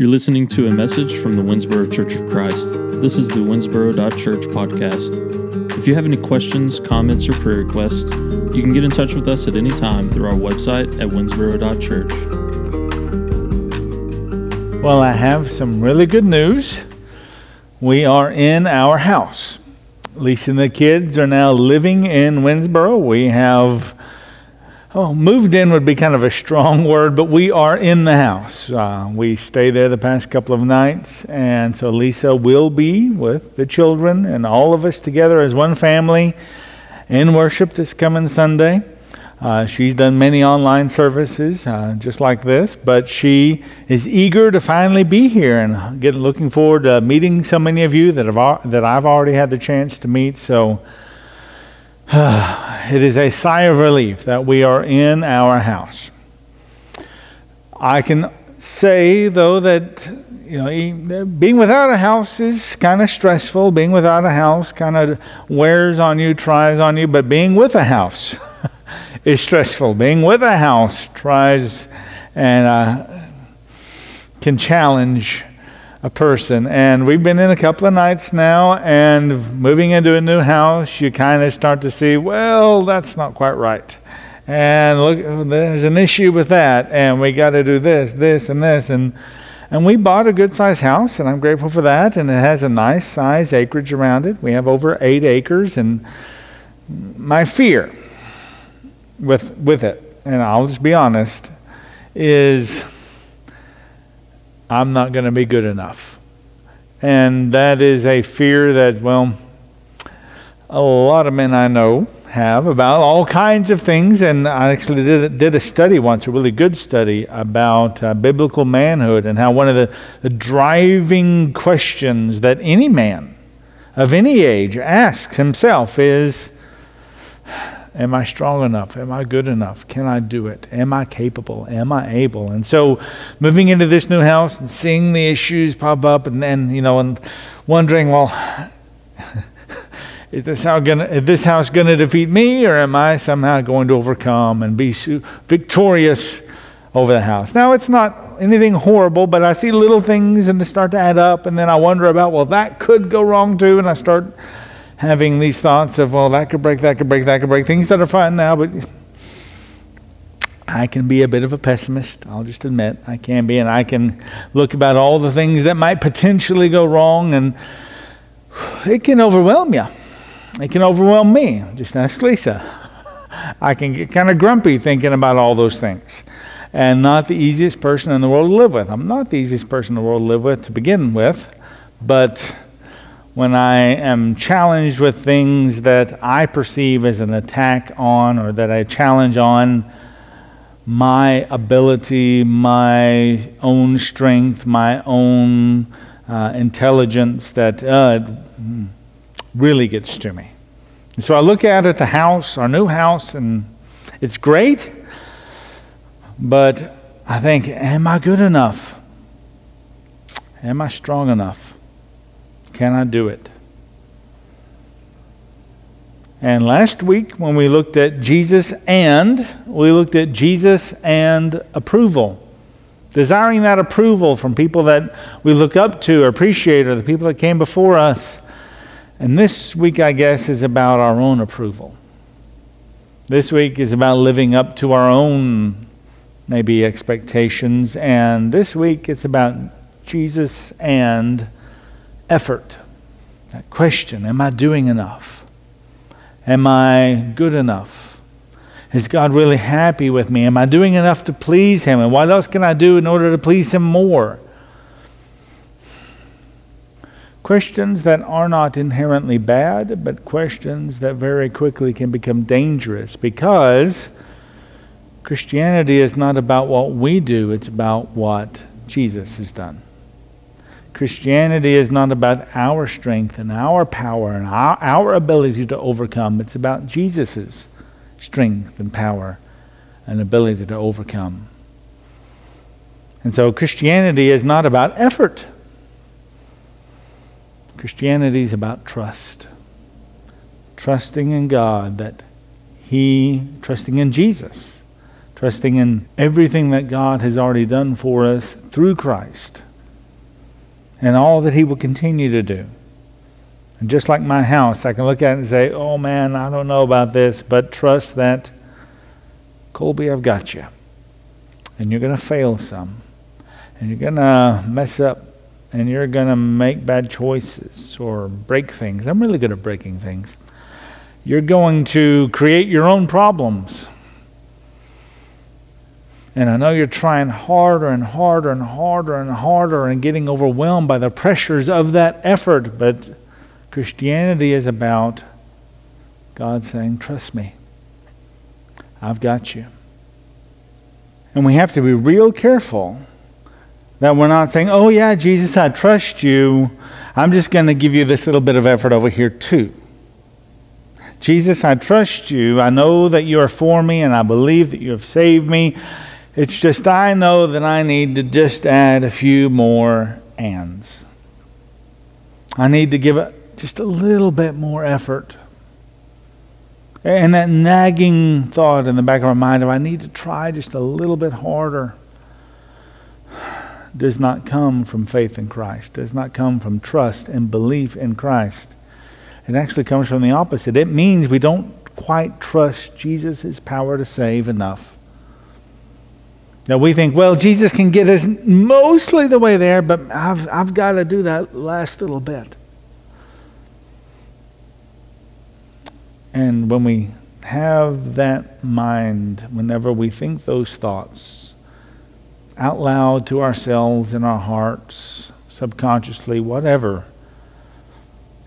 You're listening to a message from the Winnsboro Church of Christ. This is the Winnsboro.church podcast. If you have any questions, comments, or prayer requests, you can get in touch with us at any time through our website at winnsboro.church. Well, I have some really good news. We are in our house. Lisa and the kids are now living in Winnsboro. We have Oh, moved in would be kind of a strong word, but we are in the house. Uh, we stay there the past couple of nights, and so Lisa will be with the children and all of us together as one family in worship this coming Sunday. Uh, she's done many online services uh, just like this, but she is eager to finally be here and get looking forward to meeting so many of you that have that I've already had the chance to meet. So. it is a sigh of relief that we are in our house. I can say, though, that you know, being without a house is kind of stressful. Being without a house kind of wears on you, tries on you, but being with a house is stressful. Being with a house tries and uh, can challenge a person. And we've been in a couple of nights now, and moving into a new house, you kind of start to see, well, that's not quite right. And look, there's an issue with that, and we got to do this, this, and this. And, and we bought a good sized house, and I'm grateful for that. And it has a nice size acreage around it. We have over eight acres. And my fear with, with it, and I'll just be honest, is I'm not going to be good enough. And that is a fear that, well, a lot of men I know have about all kinds of things. And I actually did, did a study once, a really good study about uh, biblical manhood and how one of the, the driving questions that any man of any age asks himself is Am I strong enough? Am I good enough? Can I do it? Am I capable? Am I able? And so, moving into this new house and seeing the issues pop up, and then, you know, and wondering, well, is this, how gonna, is this house going to defeat me, or am I somehow going to overcome and be victorious over the house? Now, it's not anything horrible, but I see little things and they start to add up, and then I wonder about, well, that could go wrong too, and I start having these thoughts of, well, that could break, that could break, that could break, things that are fine now, but I can be a bit of a pessimist. I'll just admit I can be, and I can look about all the things that might potentially go wrong, and it can overwhelm you. It can overwhelm me. Just ask Lisa. I can get kind of grumpy thinking about all those things, and not the easiest person in the world to live with. I'm not the easiest person in the world to live with to begin with, but when I am challenged with things that I perceive as an attack on or that I challenge on my ability, my own strength, my own uh, intelligence, that uh, really gets to me. And so I look out at the house, our new house, and it's great, but I think, am I good enough? Am I strong enough? Can I do it? And last week, when we looked at Jesus and, we looked at Jesus and approval. Desiring that approval from people that we look up to or appreciate or the people that came before us. And this week, I guess, is about our own approval. This week is about living up to our own, maybe, expectations. And this week, it's about Jesus and effort. That question Am I doing enough? Am I good enough? Is God really happy with me? Am I doing enough to please Him? And what else can I do in order to please Him more? Questions that are not inherently bad, but questions that very quickly can become dangerous because Christianity is not about what we do, it's about what Jesus has done. Christianity is not about our strength and our power and our, our ability to overcome. It's about Jesus' strength and power and ability to overcome. And so Christianity is not about effort. Christianity is about trust. Trusting in God that He, trusting in Jesus, trusting in everything that God has already done for us through Christ and all that He will continue to do. And just like my house, I can look at it and say, oh man, I don't know about this, but trust that, Colby, I've got you. And you're going to fail some. And you're going to mess up. And you're going to make bad choices or break things. I'm really good at breaking things. You're going to create your own problems. And I know you're trying harder and harder and harder and harder and getting overwhelmed by the pressures of that effort, but Christianity is about God saying, Trust me, I've got you. And we have to be real careful that we're not saying, Oh, yeah, Jesus, I trust you. I'm just going to give you this little bit of effort over here, too. Jesus, I trust you. I know that you are for me, and I believe that you have saved me. It's just I know that I need to just add a few more ands. I need to give it just a little bit more effort. And that nagging thought in the back of our mind of I need to try just a little bit harder does not come from faith in Christ, does not come from trust and belief in Christ. It actually comes from the opposite. It means we don't quite trust Jesus' power to save enough. That we think, well, Jesus can get us mostly the way there, but I've, I've got to do that last little bit. And when we have that mind, whenever we think those thoughts out loud to ourselves in our hearts, subconsciously, whatever,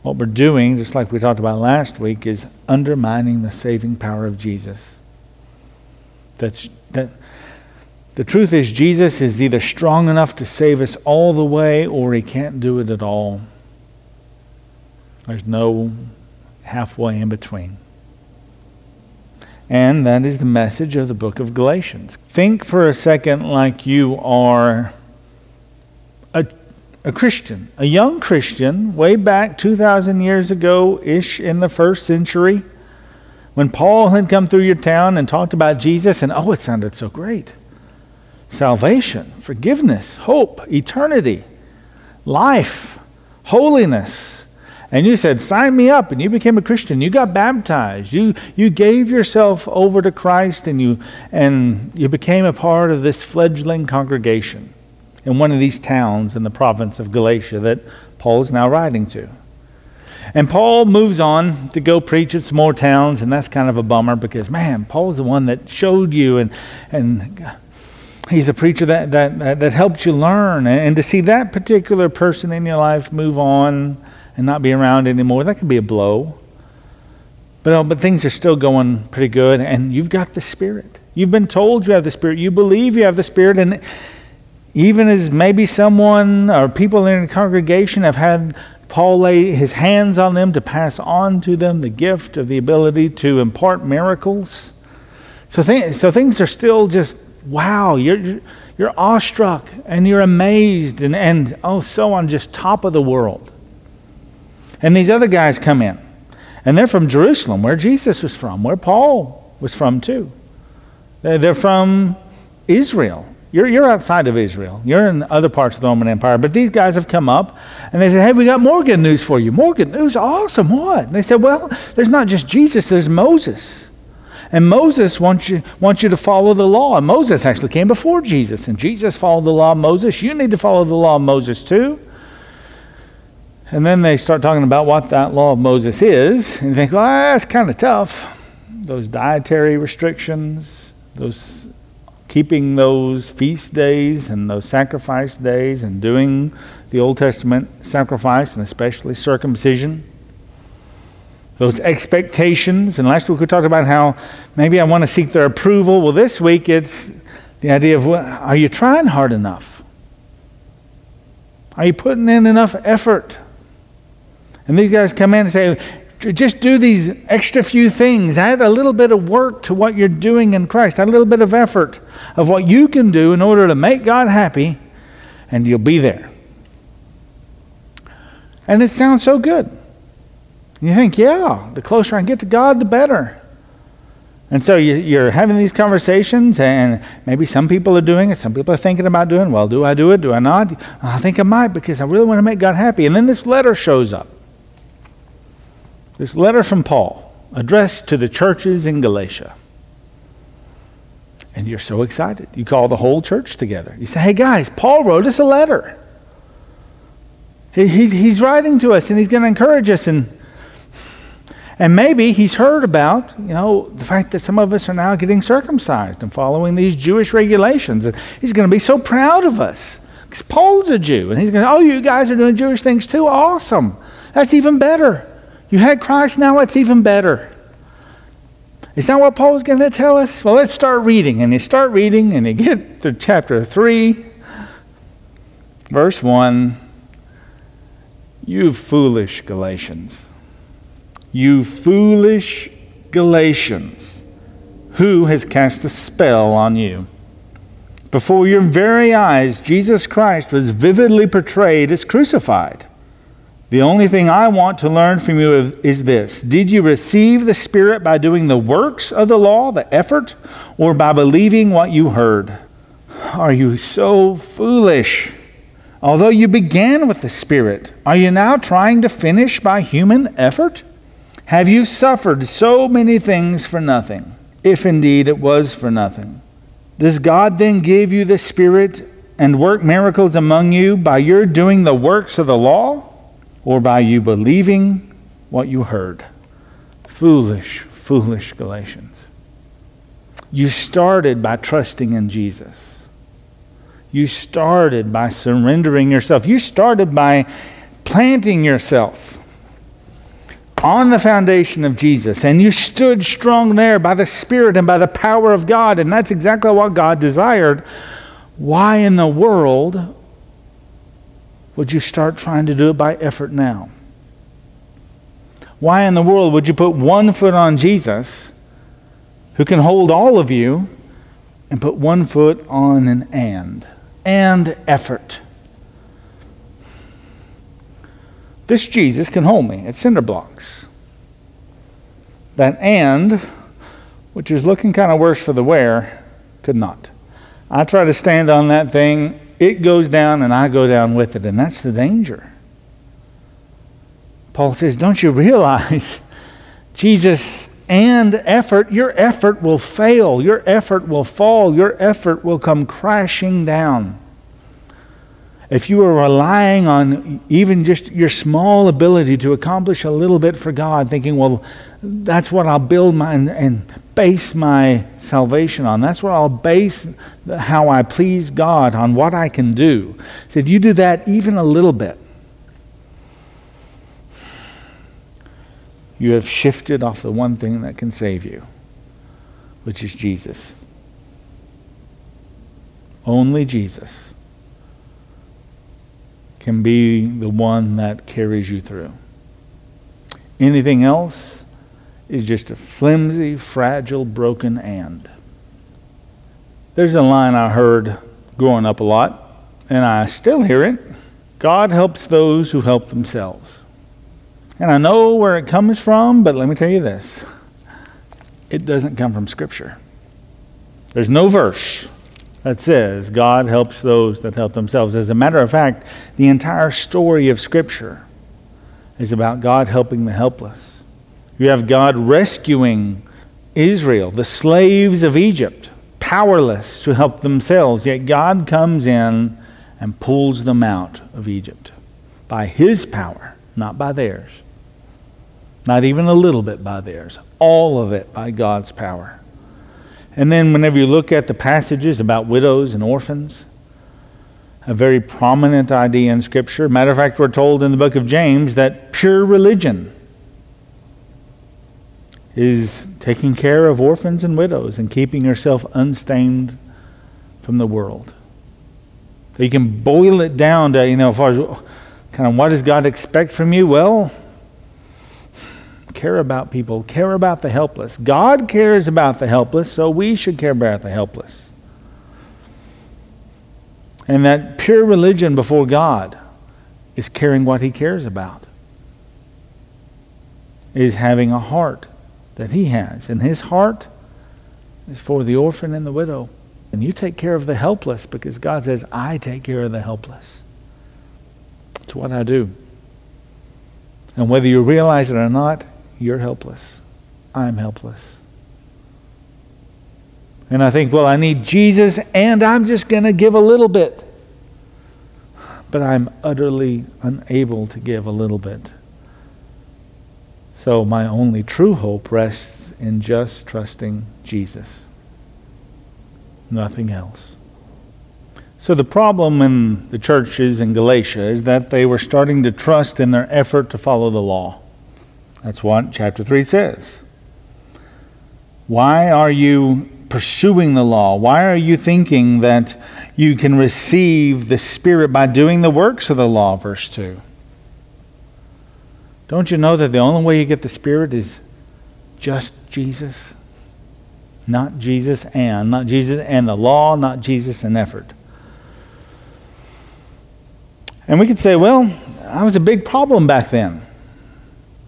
what we're doing, just like we talked about last week, is undermining the saving power of Jesus. That's that the truth is Jesus is either strong enough to save us all the way or he can't do it at all. There's no halfway in between. And that is the message of the book of Galatians. Think for a second like you are a, a Christian, a young Christian, way back 2,000 years ago ish in the first century, when Paul had come through your town and talked about Jesus, and oh, it sounded so great salvation, forgiveness, hope, eternity, life, holiness and you said, Sign me up, and you became a Christian. You got baptized. You, you gave yourself over to Christ, and you, and you became a part of this fledgling congregation in one of these towns in the province of Galatia that Paul is now writing to. And Paul moves on to go preach at some more towns, and that's kind of a bummer because, man, Paul's the one that showed you, and, and he's the preacher that, that, that helped you learn. And to see that particular person in your life move on and not be around anymore, that could be a blow. But, uh, but things are still going pretty good, and you've got the Spirit. You've been told you have the Spirit. You believe you have the Spirit, and even as maybe someone or people in a congregation have had Paul lay his hands on them to pass on to them the gift of the ability to impart miracles. So, th- so things are still just, wow, you're, you're awestruck and you're amazed and, and oh, so on, just top of the world. And these other guys come in. And they're from Jerusalem, where Jesus was from, where Paul was from too. They're from Israel. You're, you're outside of Israel. You're in other parts of the Roman Empire. But these guys have come up and they said, Hey, we got more good news for you. More good news? Awesome. What? And they said, Well, there's not just Jesus, there's Moses. And Moses wants you, wants you to follow the law. And Moses actually came before Jesus. And Jesus followed the law of Moses. You need to follow the law of Moses too. And then they start talking about what that law of Moses is, and you think, well, that's kind of tough. Those dietary restrictions, those keeping those feast days and those sacrifice days and doing the Old Testament sacrifice and especially circumcision. Those expectations. And last week we talked about how maybe I want to seek their approval. Well, this week it's the idea of well, are you trying hard enough? Are you putting in enough effort? And these guys come in and say, just do these extra few things. Add a little bit of work to what you're doing in Christ. Add a little bit of effort of what you can do in order to make God happy, and you'll be there. And it sounds so good. You think, yeah, the closer I get to God, the better. And so you, are having these conversations, and maybe some people are doing it, some people are thinking about doing. Well, do I do it? Do I not? I think I might because I really want to make God happy. And then this letter shows up. This letter from Paul, addressed to the churches in Galatia. And you're so excited. You call the whole church together. You say, hey guys, Paul wrote us a letter. He, he's, he's writing to us and he's going to encourage us. And, and maybe he's heard about, you know, the fact that some of us are now getting circumcised and following these Jewish regulations. And he's going to be so proud of us. Because Paul's a Jew. And he's going to, oh, you guys are doing Jewish things too? Awesome. That's even better. You had Christ, now it's even better. Is that what Paul's going to tell us? Well, let's start reading. And you start reading, and you get to chapter 3, verse 1. You foolish Galatians. You foolish Galatians. Who has cast a spell on you? Before your very eyes, Jesus Christ was vividly portrayed as crucified. The only thing I want to learn from you is this Did you receive the Spirit by doing the works of the law, the effort, or by believing what you heard? Are you so foolish? Although you began with the Spirit, are you now trying to finish by human effort? Have you suffered so many things for nothing, if indeed it was for nothing? Does God then give you the Spirit and work miracles among you by your doing the works of the law? or by you believing what you heard. Foolish, foolish Galatians. You started by trusting in Jesus. You started by surrendering yourself. You started by planting yourself on the foundation of Jesus. And you stood strong there by the Spirit and by the power of God. And that's exactly what God desired. Why in the world would you start trying to do it by effort now? Why in the world would you put one foot on Jesus, who can hold all of you, and put one foot on an and? And effort. This Jesus can hold me at cinder blocks. That and, which is looking kind of worse for the wear, could not. I try to stand on that thing it goes down and I go down with it, and that's the danger. Paul says, Don't you realize Jesus and effort, your effort will fail, your effort will fall, your effort will come crashing down. If you are relying on even just your small ability to accomplish a little bit for God, thinking, well, that's what I'll build my and, and base my salvation on. That's what I'll base how I please God on what I can do. Said, you do that even a little bit. You have shifted off the one thing that can save you, which is Jesus. Only Jesus can be the one that carries you through. Anything else is just a flimsy, fragile, broken and. There's a line I heard growing up a lot, and I still hear it God helps those who help themselves. And I know where it comes from, but let me tell you this it doesn't come from Scripture. There's no verse that says God helps those that help themselves. As a matter of fact, the entire story of Scripture is about God helping the helpless. You have God rescuing Israel, the slaves of Egypt, powerless to help themselves, yet God comes in and pulls them out of Egypt by His power, not by theirs. Not even a little bit by theirs, all of it by God's power. And then, whenever you look at the passages about widows and orphans, a very prominent idea in Scripture. Matter of fact, we're told in the book of James that pure religion is taking care of orphans and widows and keeping yourself unstained from the world. So you can boil it down to, you know, as far as kind of what does God expect from you? Well, care about people, care about the helpless. God cares about the helpless, so we should care about the helpless. And that pure religion before God is caring what He cares about, is having a heart that he has. And his heart is for the orphan and the widow. And you take care of the helpless because God says, I take care of the helpless. It's what I do. And whether you realize it or not, you're helpless. I'm helpless. And I think, well, I need Jesus and I'm just going to give a little bit. But I'm utterly unable to give a little bit. So my only true hope rests in just trusting Jesus nothing else. So the problem in the churches in Galatia is that they were starting to trust in their effort to follow the law. That's what chapter 3 says. Why are you pursuing the law? Why are you thinking that you can receive the Spirit by doing the works of the law? Verse 2. Don't you know that the only way you get the Spirit is just Jesus? Not Jesus and, not Jesus and the law, not Jesus and effort. And we could say, well, that was a big problem back then,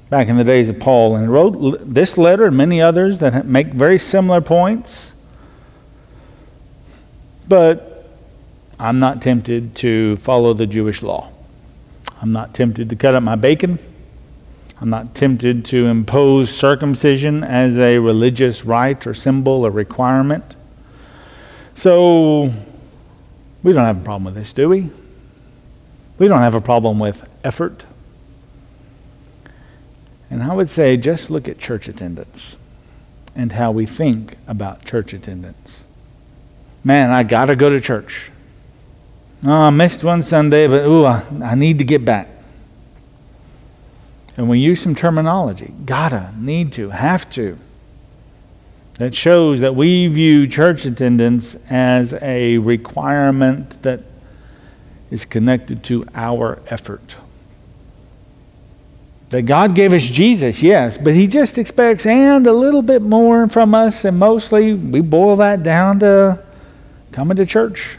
back in the days of Paul. And wrote this letter and many others that make very similar points. But I'm not tempted to follow the Jewish law. I'm not tempted to cut up my bacon. I'm not tempted to impose circumcision as a religious rite or symbol or requirement. So, we don't have a problem with this, do we? We don't have a problem with effort. And I would say just look at church attendance and how we think about church attendance. Man, I got to go to church. Oh, I missed one Sunday, but ooh, I, I need to get back. And we use some terminology gotta, need to, have to. That shows that we view church attendance as a requirement that is connected to our effort. That God gave us Jesus, yes, but He just expects and a little bit more from us, and mostly we boil that down to coming to church.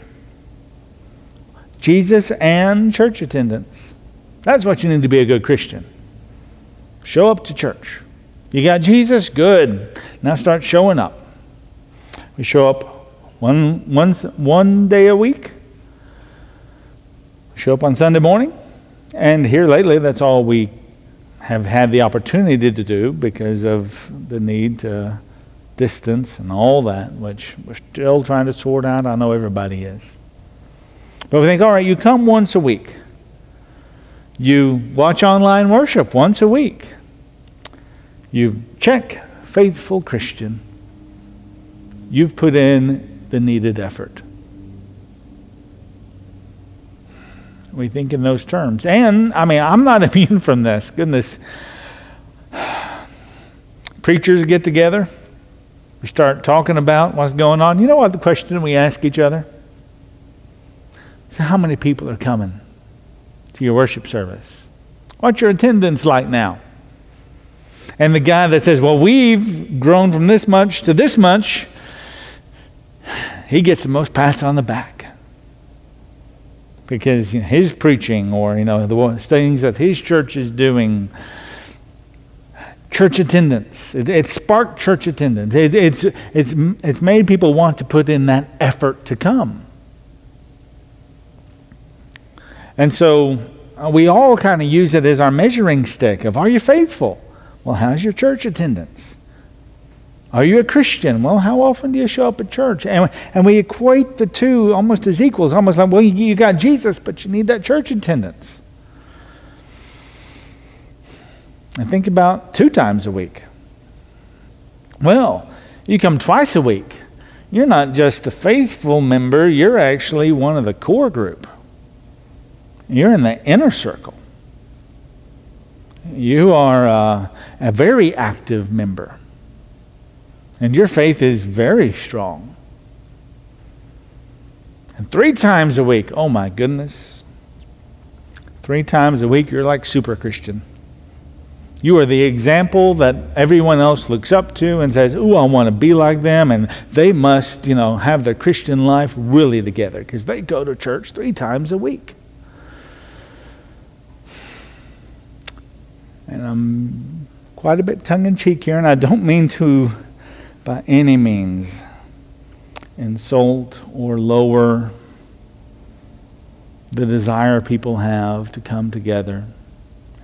Jesus and church attendance. That's what you need to be a good Christian. Show up to church. You got Jesus? Good. Now start showing up. We show up one, one, one day a week. Show up on Sunday morning. And here lately, that's all we have had the opportunity to do because of the need to distance and all that, which we're still trying to sort out. I know everybody is. But we think, all right, you come once a week. You watch online worship once a week. You check, faithful Christian. You've put in the needed effort. We think in those terms. And, I mean, I'm not immune from this. Goodness. Preachers get together. We start talking about what's going on. You know what the question we ask each other? So, how many people are coming to your worship service? What's your attendance like now? And the guy that says, Well, we've grown from this much to this much, he gets the most pats on the back. Because you know, his preaching or you know the things that his church is doing, church attendance, it, it sparked church attendance. It, it's, it's, it's made people want to put in that effort to come. And so uh, we all kind of use it as our measuring stick of are you faithful? Well, how's your church attendance? Are you a Christian? Well, how often do you show up at church? And, and we equate the two almost as equals, almost like, well, you, you got Jesus, but you need that church attendance. And think about two times a week. Well, you come twice a week. You're not just a faithful member, you're actually one of the core group. You're in the inner circle. You are uh, a very active member. And your faith is very strong. And three times a week, oh my goodness. Three times a week, you're like super Christian. You are the example that everyone else looks up to and says, Ooh, I want to be like them. And they must, you know, have their Christian life really together because they go to church three times a week. And I'm quite a bit tongue in cheek here, and I don't mean to by any means insult or lower the desire people have to come together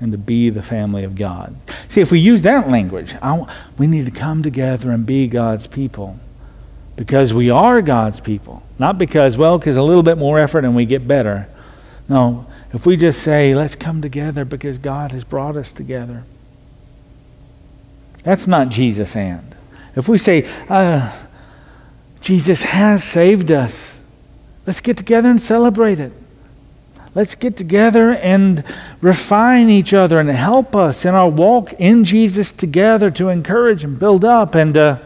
and to be the family of God. See, if we use that language, we need to come together and be God's people because we are God's people. Not because, well, because a little bit more effort and we get better. No, if we just say, let's come together because God has brought us together. That's not Jesus' and. If we say, uh, Jesus has saved us, let's get together and celebrate it. Let's get together and refine each other and help us in our walk in Jesus together to encourage and build up and uh,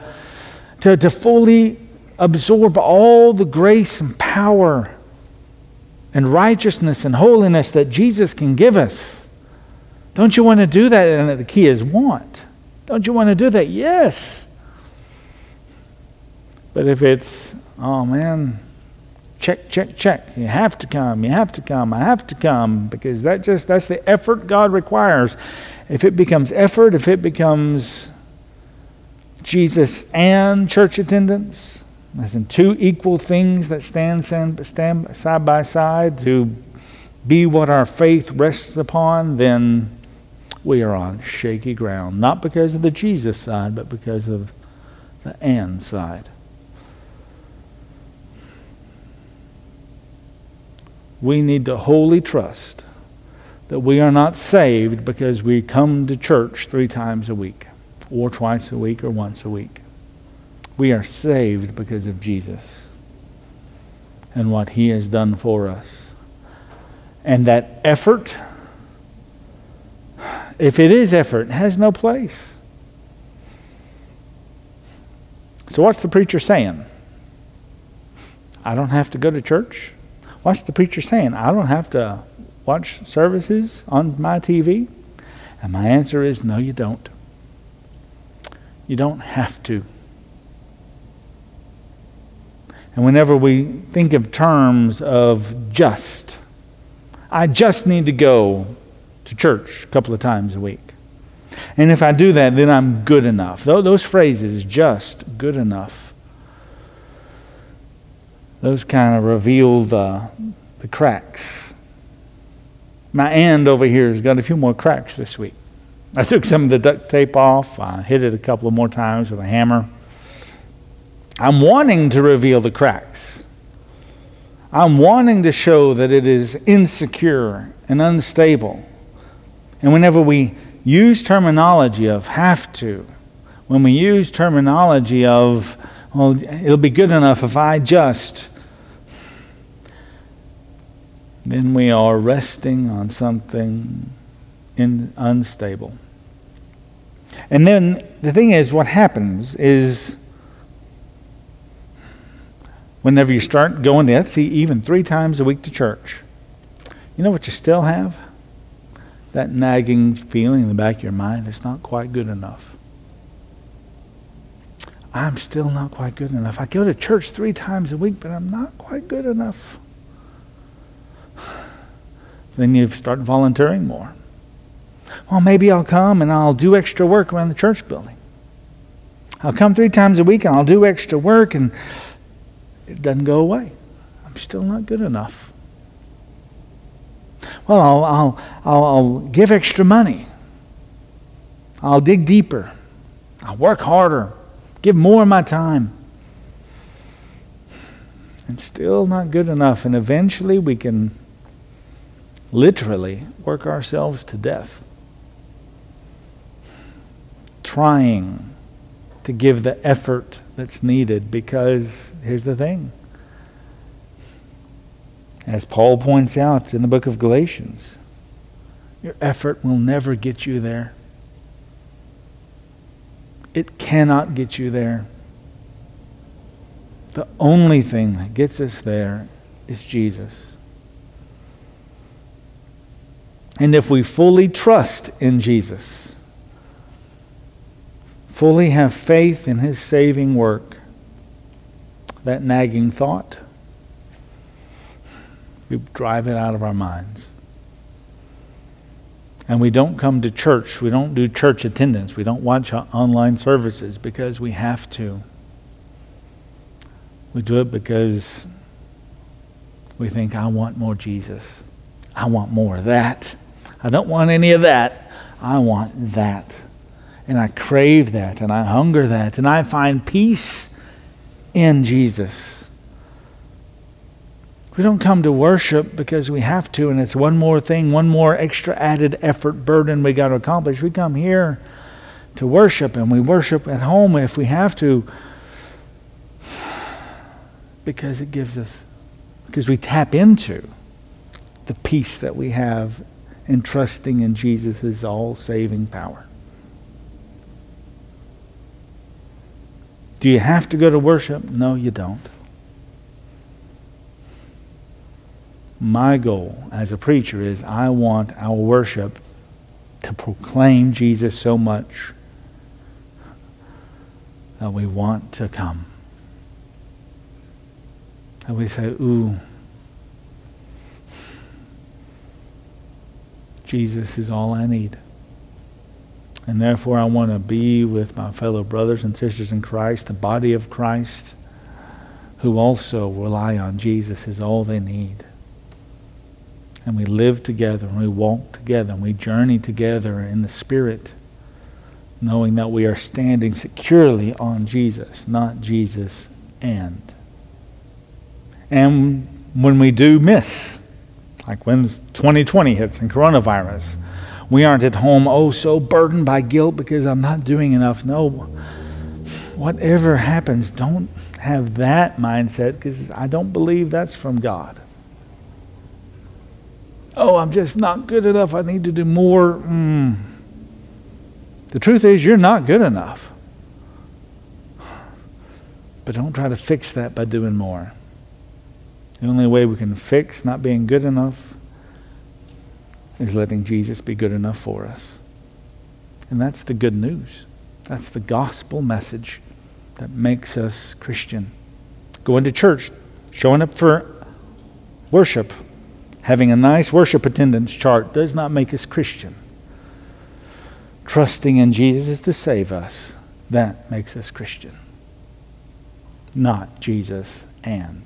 to, to fully absorb all the grace and power and righteousness and holiness that Jesus can give us. Don't you want to do that? And the key is want. Don't you want to do that? Yes. But if it's, oh man, check, check, check. You have to come. You have to come. I have to come because that just that's the effort God requires. If it becomes effort, if it becomes Jesus and church attendance, as in two equal things that stand, stand, stand side by side to be what our faith rests upon, then we are on shaky ground. Not because of the Jesus side, but because of the and side. We need to wholly trust that we are not saved because we come to church three times a week, or twice a week, or once a week. We are saved because of Jesus and what he has done for us. And that effort, if it is effort, has no place. So, what's the preacher saying? I don't have to go to church. What's the preacher saying? I don't have to watch services on my TV? And my answer is no, you don't. You don't have to. And whenever we think of terms of just, I just need to go to church a couple of times a week. And if I do that, then I'm good enough. Those phrases, just, good enough, those kind of reveal the, the cracks. My end over here has got a few more cracks this week. I took some of the duct tape off. I hit it a couple of more times with a hammer. I'm wanting to reveal the cracks. I'm wanting to show that it is insecure and unstable. And whenever we use terminology of have to, when we use terminology of well, it'll be good enough if I just. Then we are resting on something in, unstable. And then the thing is, what happens is whenever you start going, let's see, even three times a week to church, you know what you still have? That nagging feeling in the back of your mind, it's not quite good enough. I'm still not quite good enough. I go to church three times a week, but I'm not quite good enough. Then you start volunteering more. Well, maybe I'll come and I'll do extra work around the church building. I'll come three times a week and I'll do extra work, and it doesn't go away. I'm still not good enough. Well, I'll, I'll, I'll, I'll give extra money. I'll dig deeper. I'll work harder give more of my time. And still not good enough. And eventually we can literally work ourselves to death. Trying to give the effort that's needed because here's the thing. As Paul points out in the book of Galatians, your effort will never get you there. It cannot get you there. The only thing that gets us there is Jesus. And if we fully trust in Jesus, fully have faith in his saving work, that nagging thought, we drive it out of our minds and we don't come to church. We don't do church attendance. We don't watch online services because we have to. We do it because we think, I want more Jesus. I want more of that. I don't want any of that. I want that. And I crave that and I hunger that. And I find peace in Jesus. We don't come to worship because we have to, and it's one more thing, one more extra added effort, burden we got to accomplish. We come here to worship, and we worship at home if we have to because it gives us, because we tap into the peace that we have in trusting in Jesus' all saving power. Do you have to go to worship? No, you don't. My goal as a preacher is I want our worship to proclaim Jesus so much that we want to come. And we say, Ooh, Jesus is all I need. And therefore, I want to be with my fellow brothers and sisters in Christ, the body of Christ, who also rely on Jesus as all they need. And we live together, and we walk together, and we journey together in the Spirit, knowing that we are standing securely on Jesus, not Jesus and. And when we do miss, like when 2020 hits and coronavirus, we aren't at home, oh, so burdened by guilt because I'm not doing enough. No. Whatever happens, don't have that mindset because I don't believe that's from God. Oh, I'm just not good enough. I need to do more. Mm. The truth is, you're not good enough. But don't try to fix that by doing more. The only way we can fix not being good enough is letting Jesus be good enough for us. And that's the good news. That's the gospel message that makes us Christian. Going to church, showing up for worship, having a nice worship attendance chart does not make us Christian. Trusting in Jesus to save us, that makes us Christian. Not Jesus and.